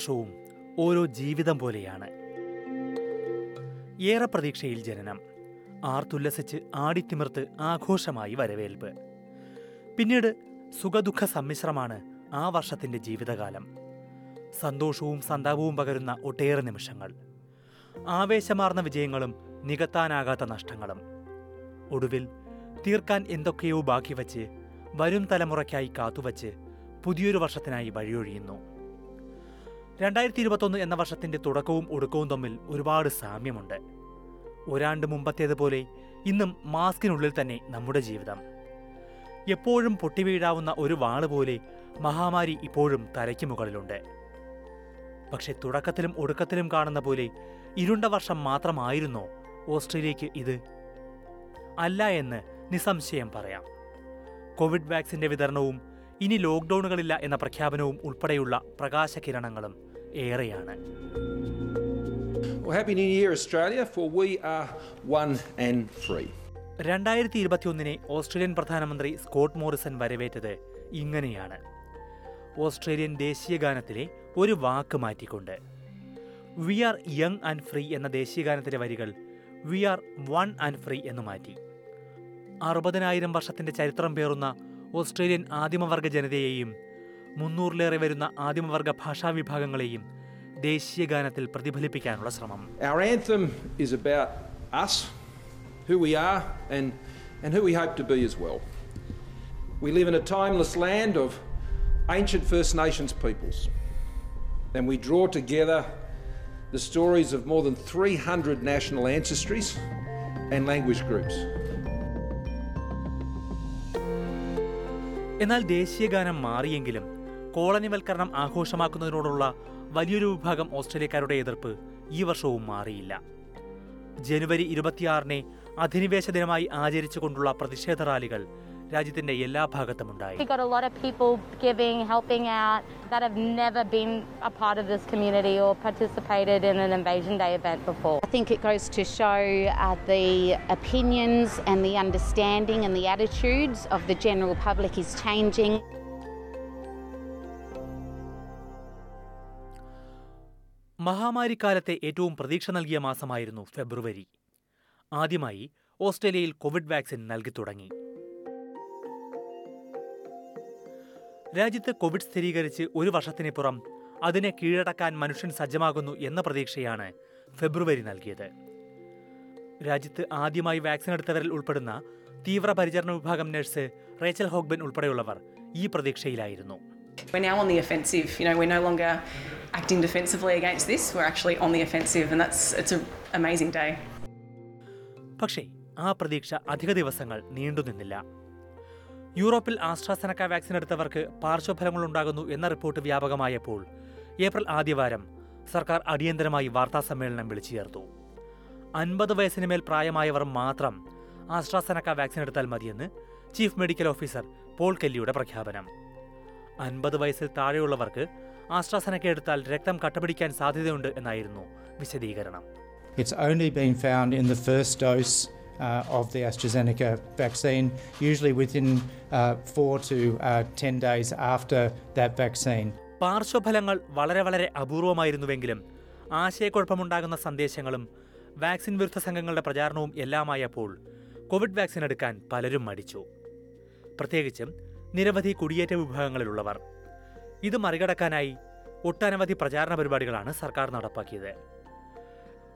വർഷവും ഓരോ ജീവിതം പോലെയാണ്. ഏറെ പ്രതീക്ഷയിൽ ജനനം. ആർത്തുല്ലസിച്ച് ആടിത്തിമിർത്ത് ആഘോഷമായി വരവേൽപ്പ്. പിന്നീട് സുഖദുഃഖ സമ്മിശ്രമാണ് ആ വർഷത്തിന്റെ ജീവിതകാലം. സന്തോഷവും സന്താപവും പകരുന്ന ഒട്ടേറെ നിമിഷങ്ങൾ. ആവേശമാർന്ന വിജയങ്ങളും നികത്താനാകാത്ത നഷ്ടങ്ങളും. ഒടുവിൽ തീർക്കാൻ എന്തൊക്കെയോ ബാക്കി വച്ച് വരും തലമുറയ്ക്കായി കാത്തുവച്ച് പുതിയൊരു വർഷത്തിനായി വഴിയൊഴിയുന്നു. രണ്ടായിരത്തി ഇരുപത്തൊന്ന് എന്ന വർഷത്തിന്റെ തുടക്കവും ഒടുക്കവും തമ്മിൽ ഒരുപാട് സാമ്യമുണ്ട്. ഒരാണ്ട് മുമ്പത്തേതുപോലെ ഇന്നും മാസ്കിനുള്ളിൽ തന്നെ നമ്മുടെ ജീവിതം. എപ്പോഴും പൊട്ടിവീഴാവുന്ന ഒരു വാൾ പോലെ മഹാമാരി ഇപ്പോഴും തലയ്ക്ക് മുകളിലുണ്ട്. പക്ഷെ തുടക്കത്തിലും ഒടുക്കത്തിലും കാണുന്ന പോലെ ഇരുണ്ട വർഷം മാത്രമായിരുന്നോ ഓസ്ട്രേലിയക്ക് ഇത്? അല്ല എന്ന് നിസ്സംശയം പറയാം. കോവിഡ് വാക്സിന്റെ വിതരണവും ഇനി ലോക്ക്ഡൗണുകളില്ല എന്ന പ്രഖ്യാപനവും ഉൾപ്പെടെയുള്ള പ്രകാശകിരണങ്ങളും ഏറെയാണ്. Happy New Year, Australia, for we are one and free. രണ്ടായിരത്തി ഇരുപത്തിയൊന്നിനെ ഓസ്ട്രേലിയൻ പ്രധാനമന്ത്രി സ്കോട്ട് മോറിസൺ വരവേറ്റത് ഇങ്ങനെയാണ്. ഓസ്ട്രേലിയൻ ദേശീയ ഗാനത്തിലെ ഒരു വാക്ക് മാറ്റിക്കൊണ്ട് we are young and free എന്ന ദേശീയ ഗാനത്തിലെ വരികൾ we are one and free എന്ന് മാറ്റി. അറുപതിനായിരം വർഷത്തിന്റെ ചരിത്രം പേറുന്ന ഓസ്ട്രേലിയൻ ആദിമവർഗ ജനതയെയും മുന്നൂറിലേറെ വരുന്ന ആദിമവർഗ ഭാഷാ വിഭാഗങ്ങളെയും ദേശീയ ഗാനത്തിൽ പ്രതിഫലിപ്പിക്കാനുള്ള ശ്രമം Our anthem is about us, who we are, and, and who we hope to be as well. We live in a timeless land of ancient First Nations peoples, and we draw together the stories of more than 300 national ancestries and language groups. എന്നാൽ ദേശീയ ഗാനം മാറിയെങ്കിലും കോളനിവൽക്കരണം ആഘോഷമാക്കുന്നതിനോടുള്ള വലിയൊരു വിഭാഗം ഓസ്ട്രേലിയക്കാരുടെ എതിർപ്പ് ഈ വർഷവും മാറിയില്ല ജനുവരി ഇരുപത്തിയാറിനെ അധിനിവേശ ദിനമായി ആചരിച്ചുകൊണ്ടുള്ള പ്രതിഷേധ റാലികൾ രാജ്യത്തിന്റെ എല്ലാ ഭാഗത്തുമുണ്ടായി We got a lot of people giving, helping out that have never been a part of this community or participated in an Invasion Day event before. I think it goes to show uh, the opinions and the understanding and the attitudes of the general public is changing. മഹാമാരിക്കാലത്തെ ഏറ്റവും പ്രതീക്ഷ നൽകിയ മാസമായിരുന്നു ഫെബ്രുവരി. ആദ്യമായി ഓസ്ട്രേലിയയിൽ Covid vaccine നൽകി തുടങ്ങി. രാജ്യത്ത് Covid സ്ഥിരീകരിച്ച് ഒരു വർഷത്തിനിപ്പുറം അതിനെ കീഴടക്കാൻ മനുഷ്യൻ സജ്ജമാകുന്നു എന്ന പ്രതീക്ഷയാണ് ഫെബ്രുവരി നൽകിയത്. രാജ്യത്ത് ആദ്യമായി വാക്സിൻ എടുത്തവരിൽ ഉൾപ്പെടുന്ന തീവ്രപരിചരണ വിഭാഗം നഴ്സ് റേച്ചൽ ഹോഗ്ബൻ ഉൾപ്പെടെയുള്ളവർ ഈ പ്രതീക്ഷയിലായിരുന്നു. Acting defensively against this. We're actually on the offensive, and that's it's an amazing day. പക്ഷേ ആ പ്രതീക്ഷ അധിക ദിവസങ്ങൾ നീണ്ടുനിന്നില്ല യൂറോപ്പിൽ ആസ്ട്രാസെനക്ക വാക്സിൻ എടുത്തവർക്ക് പാർശ്വഫലങ്ങളുണ്ടാകുന്നു എന്ന റിപ്പോർട്ട് വ്യാപകമായപ്പോൾ ഏപ്രിൽ ആദ്യവാരം സർക്കാർ അടിയന്തരമായി വാർത്താ സമ്മേളനം വിളിച്ചു ചേർത്തു അൻപത് വയസ്സിന് മേൽ പ്രായമായവർ മാത്രം ആസ്ട്രാസെനക്ക വാക്സിൻ എടുത്താൽ മതിയെന്ന് ചീഫ് മെഡിക്കൽ ഓഫീസർ പോൾ കെല്ലിയുടെ പ്രഖ്യാപനം അൻപത് വയസ്സിൽ താഴെയുള്ളവർക്ക് ആസ്ട്രാസെനക്ക എടുത്താൽ രക്തം കട്ടപിടിക്കാൻ സാധ്യതയുണ്ട് എന്നായിരുന്നു വിശദീകരണം. It's only been found in the first dose uh, of the AstraZeneca vaccine, usually within uh, four to uh, 10 days after that vaccine. പാർശ്വഫലങ്ങൾ വളരെ വളരെ അപൂർവമായിരുന്നുവെങ്കിലും ആശയക്കുഴപ്പമുണ്ടാകുന്ന സന്ദേശങ്ങളും വാക്സിൻ വിരുദ്ധ സംഘങ്ങളുടെ പ്രചാരണവും എല്ലാമായപ്പോൾ കോവിഡ് വാക്സിൻ എടുക്കാൻ പലരും മടിച്ചു. പ്രത്യേകിച്ചും നിരവധി കുടിയേറ്റ വിഭാഗങ്ങളിലുള്ളവർ. ഇത് മറികടക്കാനായി ഒട്ടനവധി പ്രചാരണ പരിപാടികളാണ് സർക്കാർ നടപ്പാക്കിയത്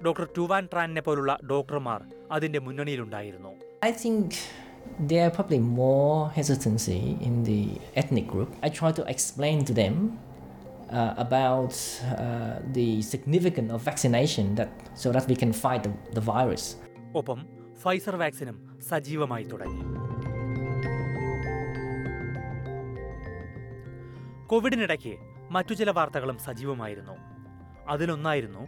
ഡോക്ടർ ടുവാൻ ട്രാനിനെ പോലുള്ള ഡോക്ടർമാർ അതിന്റെ മുന്നണിയിലുണ്ടായിരുന്നു I think more hesitancy in the ethnic group I try to explain to them about uh, the significance of vaccination that so that we can fight the, virus. Opam, Pfizer vaccine, Sajiva Maitodani. കോവിഡിനിടയ്ക്ക് മറ്റു ചില വാർത്തകളും സജീവമായിരുന്നു. അതിലൊന്നായിരുന്നു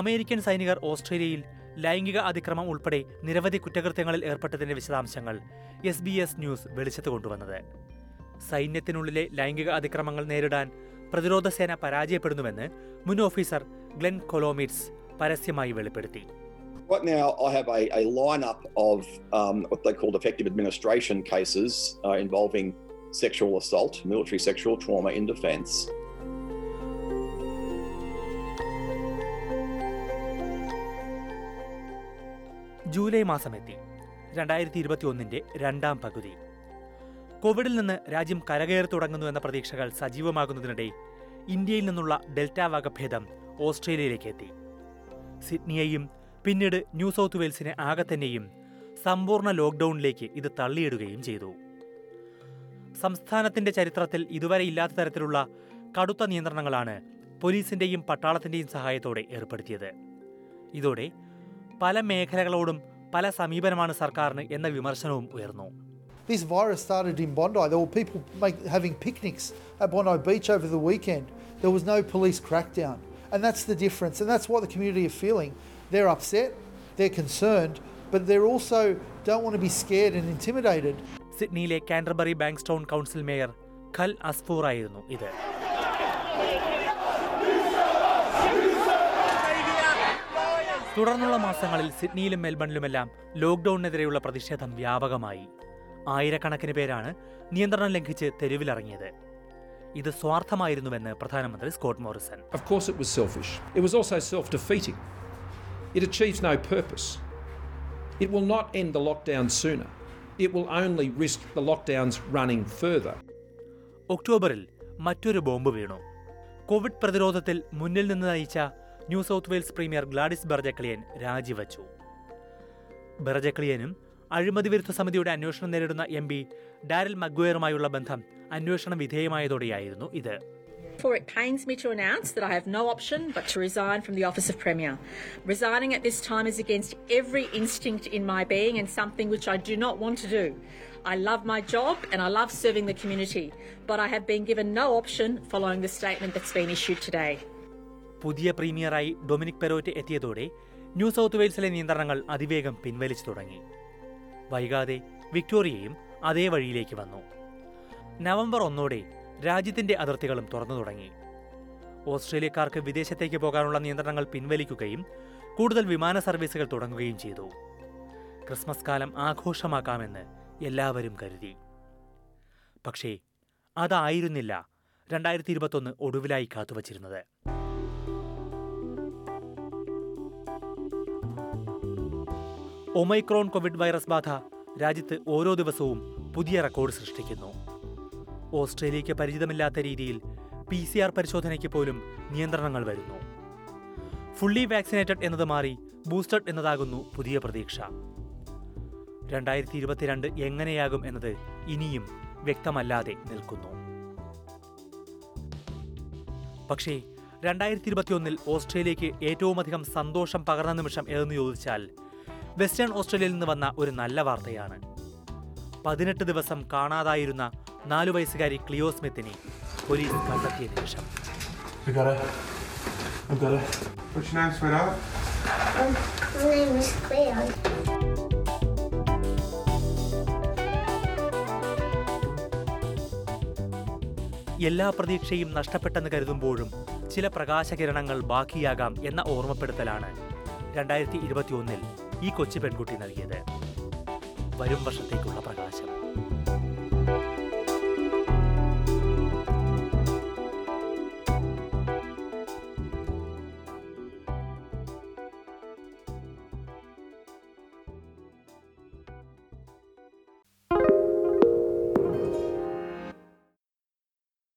American സൈനികർ ഓസ്ട്രേലിയയിൽ ലൈംഗിക അതിക്രമം ഉൾപ്പെടെ നിരവധി കുറ്റകൃത്യങ്ങളിൽ ഏർപ്പെട്ടതിന്റെ വിശദാംശങ്ങൾ എസ് ബി എസ് ന്യൂസ് വെളിച്ചത്ത് കൊണ്ടുവന്നത്. സൈന്യത്തിനുള്ളിലെ ലൈംഗിക അതിക്രമങ്ങൾ നേരിടാൻ പ്രതിരോധ സേന പരാജയപ്പെടുന്നുവെന്ന് മുൻ ഓഫീസർ ഗ്ലെൻ കൊലോമിറ്റ്സ് പരസ്യമായി വെളിപ്പെടുത്തി. Right now, I have a, a lineup of um, what they call defective administration cases uh, involving sexual assault, military sexual trauma in defence. July മാസമെത്തി രണ്ടായിരത്തി ഇരുപത്തി ഒന്നിന്റെ രണ്ടാം പകുതി. കോവിഡിൽ നിന്ന് രാജ്യം കരകയറി തുടങ്ങുന്നു എന്ന പ്രതീക്ഷകൾ സജീവമാകുന്നതിനിടെ ഇന്ത്യയിൽ നിന്നുള്ള ഡെൽറ്റ വകഭേദം ഓസ്ട്രേലിയയിലേക്ക് എത്തി. സിഡ്നിയെയും പിന്നീട് ന്യൂ സൗത്ത് വെയിൽസിനെ ആകെ തന്നെയും സമ്പൂർണ ലോക്ക്ഡൌണിലേക്ക് ഇത് തള്ളിയിടുകയും ചെയ്തു. സംസ്ഥാനത്തിന്റെ ചരിത്രത്തിൽ ഇതുവരെ ഇല്ലാത്ത തരത്തിലുള്ള കടുത്ത നിയന്ത്രണങ്ങളാണ് പോലീസിന്റെയും പട്ടാളത്തിന്റെയും സഹായത്തോടെ ഏർപ്പെടുത്തിയത് ഇതോടെ പല മേഖലകളോടും പല സമീപനമാണ് സർക്കാരിന് എന്ന വിമർശനവും ഉയർന്നു This virus started in Bondi. There were people make, having picnics at Bondi Beach over the weekend. There was no police crackdown. And that's the difference. And that's what the community are feeling. They're upset, they're concerned, but they're also don't want to be scared and intimidated. സിഡ്നിയിലെ Canterbury Bankstown council mayor Khal Asfour ആയിരുന്നു ഇത് തുടർന്നുള്ള മാസങ്ങളിൽ സിഡ്നിയിലും മെൽബണിലുമെല്ലാം ലോക്ക്ഡൌണിനെതിരെയുള്ള പ്രതിഷേധം വ്യാപകമായി ആയിരക്കണക്കിന് പേരാണ് നിയന്ത്രണം ലംഘിച്ച് തെരുവിലിറങ്ങിയത് ഇത് സ്വാർത്ഥമായിരുന്നുവെന്ന് പ്രധാനമന്ത്രി Scott Morrison Of course, it was selfish. It was also self defeating. It achieves no. It will not end the lockdown sooner. It will only risk the lockdowns running further. ഒക്ടോബറിൽ മറ്റൊരു ബോംബ് വീണു. Covid പ്രതിരോധത്തിൽ മുന്നിൽ നിന്ന് നയിച്ച New South Wales premier Gladys Berejiklian രാജിവച്ചു. ബെർജക്ലിയനും അഴിമതി വിരുദ്ധ സമിതിയുടെ അന്വേഷണം നേരിടുന്ന എം പി ഡാരൽ മഗ്വയറുമായുള്ള ബന്ധം അന്വേഷണ വിധേയമായതോടെയായിരുന്നു ഇത്. For it pains me to announce that I have no option but to resign from the office of Premier. Resigning at this time is against every instinct in my being and something which I do not want to do. I love my job and I love serving the community, but I have been given no option following the statement that's been issued today. പുതിയ പ്രീമിയറായി Dominic പെരോറ്റ് എത്തിയതോടെ new south വെയിൽസിലെ നിയന്ത്രണങ്ങൾ അതിവേഗം പിൻവലിച്ചു തുടങ്ങി വൈകാതെ വിക്ടോറിയയും അതേ വഴിയിലേക്ക് വന്നു നവംബർ ഒന്നോടെ രാജ്യത്തിന്റെ അതിർത്തികളും തുറന്നു തുടങ്ങി. ഓസ്ട്രേലിയക്കാർക്ക് വിദേശത്തേക്ക് പോകാനുള്ള നിയന്ത്രണങ്ങൾ പിൻവലിക്കുകയും കൂടുതൽ വിമാന സർവീസുകൾ തുടങ്ങുകയും ചെയ്തു. ക്രിസ്മസ് കാലം ആഘോഷമാക്കാമെന്ന് എല്ലാവരും കരുതി. പക്ഷേ അതായിരുന്നില്ല രണ്ടായിരത്തി ഇരുപത്തൊന്ന് ഒടുവിലായി കാത്തുവച്ചിരുന്നത്. ഒമൈക്രോൺ കോവിഡ് വൈറസ് ബാധ രാജ്യത്ത് ഓരോ ദിവസവും പുതിയ റെക്കോർഡ് സൃഷ്ടിക്കുന്നു. ഓസ്ട്രേലിയയ്ക്ക് പരിചിതമില്ലാത്ത രീതിയിൽ പി സി ആർ പരിശോധനയ്ക്ക് പോലും നിയന്ത്രണങ്ങൾ വരുന്നു. ഫുള്ളി വാക്സിനേറ്റഡ് എന്നത് മാറി ബൂസ്റ്റഡ് എന്നതാകുന്നു പുതിയ പ്രതീക്ഷ. രണ്ടായിരത്തി ഇരുപത്തിരണ്ട് എങ്ങനെയാകും എന്നത് ഇനിയും വ്യക്തമല്ലാതെ നിൽക്കുന്നു. പക്ഷേ രണ്ടായിരത്തി ഇരുപത്തിയൊന്നിൽ ഓസ്ട്രേലിയയ്ക്ക് ഏറ്റവുമധികം സന്തോഷം പകർന്ന നിമിഷം ഏതെന്ന് ചോദിച്ചാൽ വെസ്റ്റേൺ ഓസ്ട്രേലിയയിൽ നിന്ന് വന്ന ഒരു നല്ല വാർത്തയാണ്. പതിനെട്ട് ദിവസം കാണാതായിരുന്ന നാലു വയസ്സുകാരി ക്ലിയോ സ്മിത്തിനെ പോലീസ് കണ്ടെത്തിയ നിമിഷം. എല്ലാ പ്രതീക്ഷയും നഷ്ടപ്പെട്ടെന്ന് കരുതുമ്പോഴും ചില പ്രകാശകിരണങ്ങൾ ബാക്കിയാകാം എന്ന ഓർമ്മപ്പെടുത്തലാണ് രണ്ടായിരത്തി ഇരുപത്തിയൊന്നിൽ ഈ കൊച്ചു പെൺകുട്ടി നൽകിയത്. വരും വർഷത്തേക്കുള്ള പ്രകാശം.